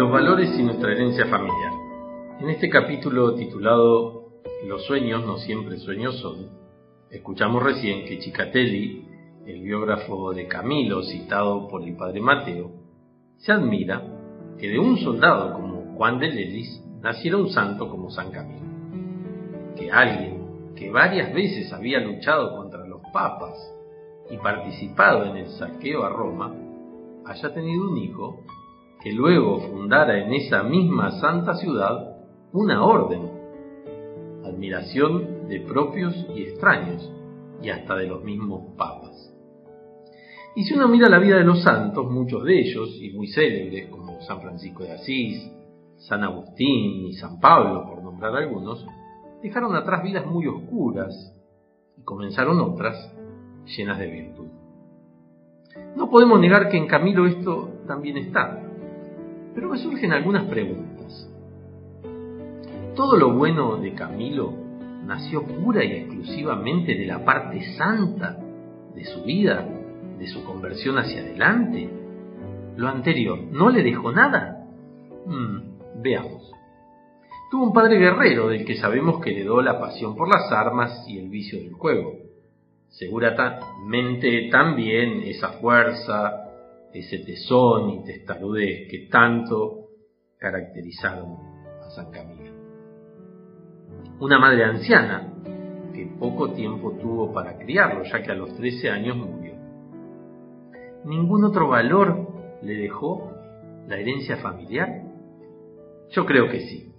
Los valores y nuestra herencia familiar. En este capítulo titulado Los sueños no siempre sueños son, escuchamos recién que Chicatelli, el biógrafo de Camilo citado por el padre Mateo, se admira que de un soldado como Juan de Lelis naciera un santo como San Camilo. Que alguien que varias veces había luchado contra los papas y participado en el saqueo a Roma, haya tenido un hijo que luego fundara en esa misma santa ciudad una orden, admiración de propios y extraños, y hasta de los mismos papas. Y si uno mira la vida de los santos, muchos de ellos, y muy célebres, como San Francisco de Asís, San Agustín y San Pablo, por nombrar algunos, dejaron atrás vidas muy oscuras y comenzaron otras llenas de virtud. No podemos negar que en Camilo esto también está, pero me surgen algunas preguntas. ¿Todo lo bueno de Camilo nació pura y exclusivamente de la parte santa de su vida, de su conversión hacia adelante? ¿Lo anterior no le dejó nada? Hmm, veamos. Tuvo un padre guerrero del que sabemos que heredó la pasión por las armas y el vicio del juego. Seguramente también esa fuerza, ese tesón y testarudez que tanto caracterizaron a San Camilo. Una madre anciana que poco tiempo tuvo para criarlo, ya que a los 13 años murió. ¿Ningún otro valor le dejó la herencia familiar? Yo creo que sí.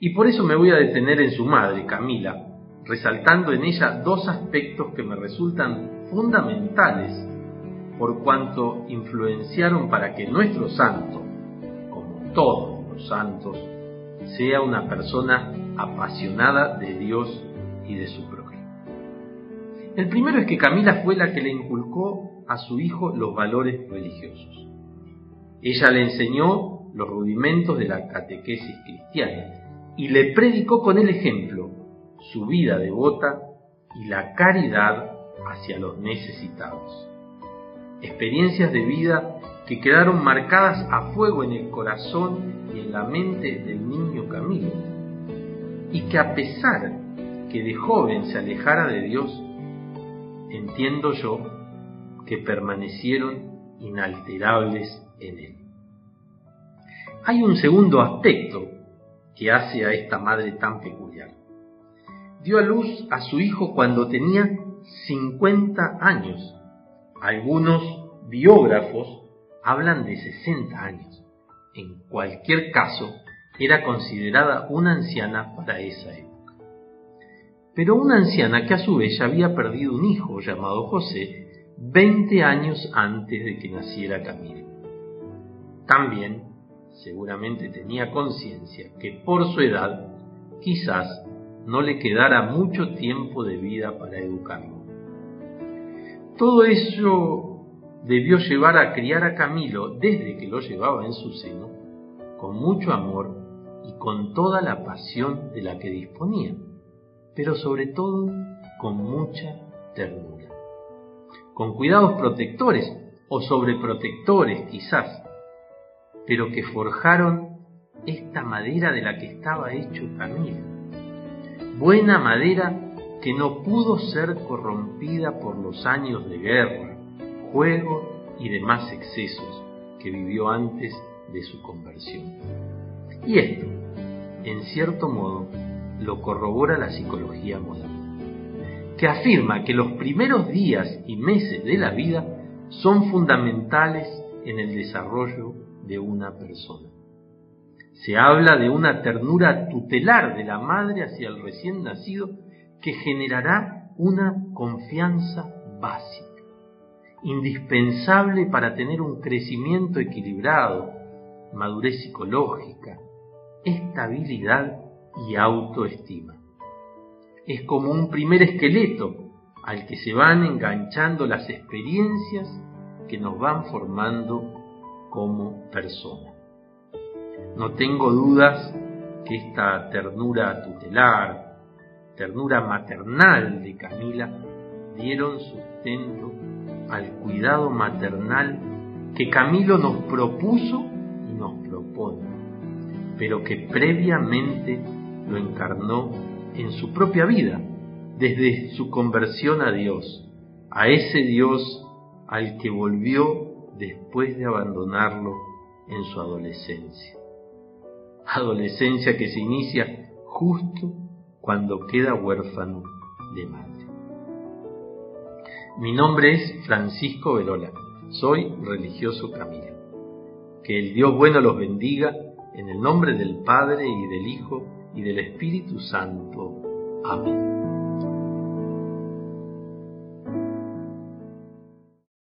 Y por eso me voy a detener en su madre, Camila, resaltando en ella dos aspectos que me resultan fundamentales por cuanto influenciaron para que nuestro santo, como todos los santos, sea una persona apasionada de Dios y de su prójimo. El primero es que Camila fue la que le inculcó a su hijo los valores religiosos. Ella le enseñó los rudimentos de la catequesis cristiana y le predicó con el ejemplo su vida devota y la caridad hacia los necesitados experiencias de vida que quedaron marcadas a fuego en el corazón y en la mente del niño Camilo, y que a pesar que de joven se alejara de Dios, entiendo yo que permanecieron inalterables en él. Hay un segundo aspecto que hace a esta madre tan peculiar. Dio a luz a su hijo cuando tenía 50 años algunos biógrafos hablan de 60 años. En cualquier caso, era considerada una anciana para esa época. Pero una anciana que a su vez ya había perdido un hijo llamado José 20 años antes de que naciera Camilo. También seguramente tenía conciencia que por su edad quizás no le quedara mucho tiempo de vida para educarlo. Todo eso debió llevar a criar a Camilo desde que lo llevaba en su seno, con mucho amor y con toda la pasión de la que disponía, pero sobre todo con mucha ternura, con cuidados protectores o sobreprotectores quizás, pero que forjaron esta madera de la que estaba hecho Camilo, buena madera que no pudo ser corrompida por los años de guerra, juego y demás excesos que vivió antes de su conversión. Y esto, en cierto modo, lo corrobora la psicología moderna, que afirma que los primeros días y meses de la vida son fundamentales en el desarrollo de una persona. Se habla de una ternura tutelar de la madre hacia el recién nacido que generará una confianza básica, indispensable para tener un crecimiento equilibrado, madurez psicológica, estabilidad y autoestima. Es como un primer esqueleto al que se van enganchando las experiencias que nos van formando como persona. No tengo dudas que esta ternura tutelar, ternura maternal de Camila dieron sustento al cuidado maternal que Camilo nos propuso y nos propone, pero que previamente lo encarnó en su propia vida, desde su conversión a Dios, a ese Dios al que volvió después de abandonarlo en su adolescencia. Adolescencia que se inicia justo cuando queda huérfano de madre. Mi nombre es Francisco Verola, soy religioso Camilo. Que el Dios bueno los bendiga en el nombre del Padre y del Hijo y del Espíritu Santo. Amén.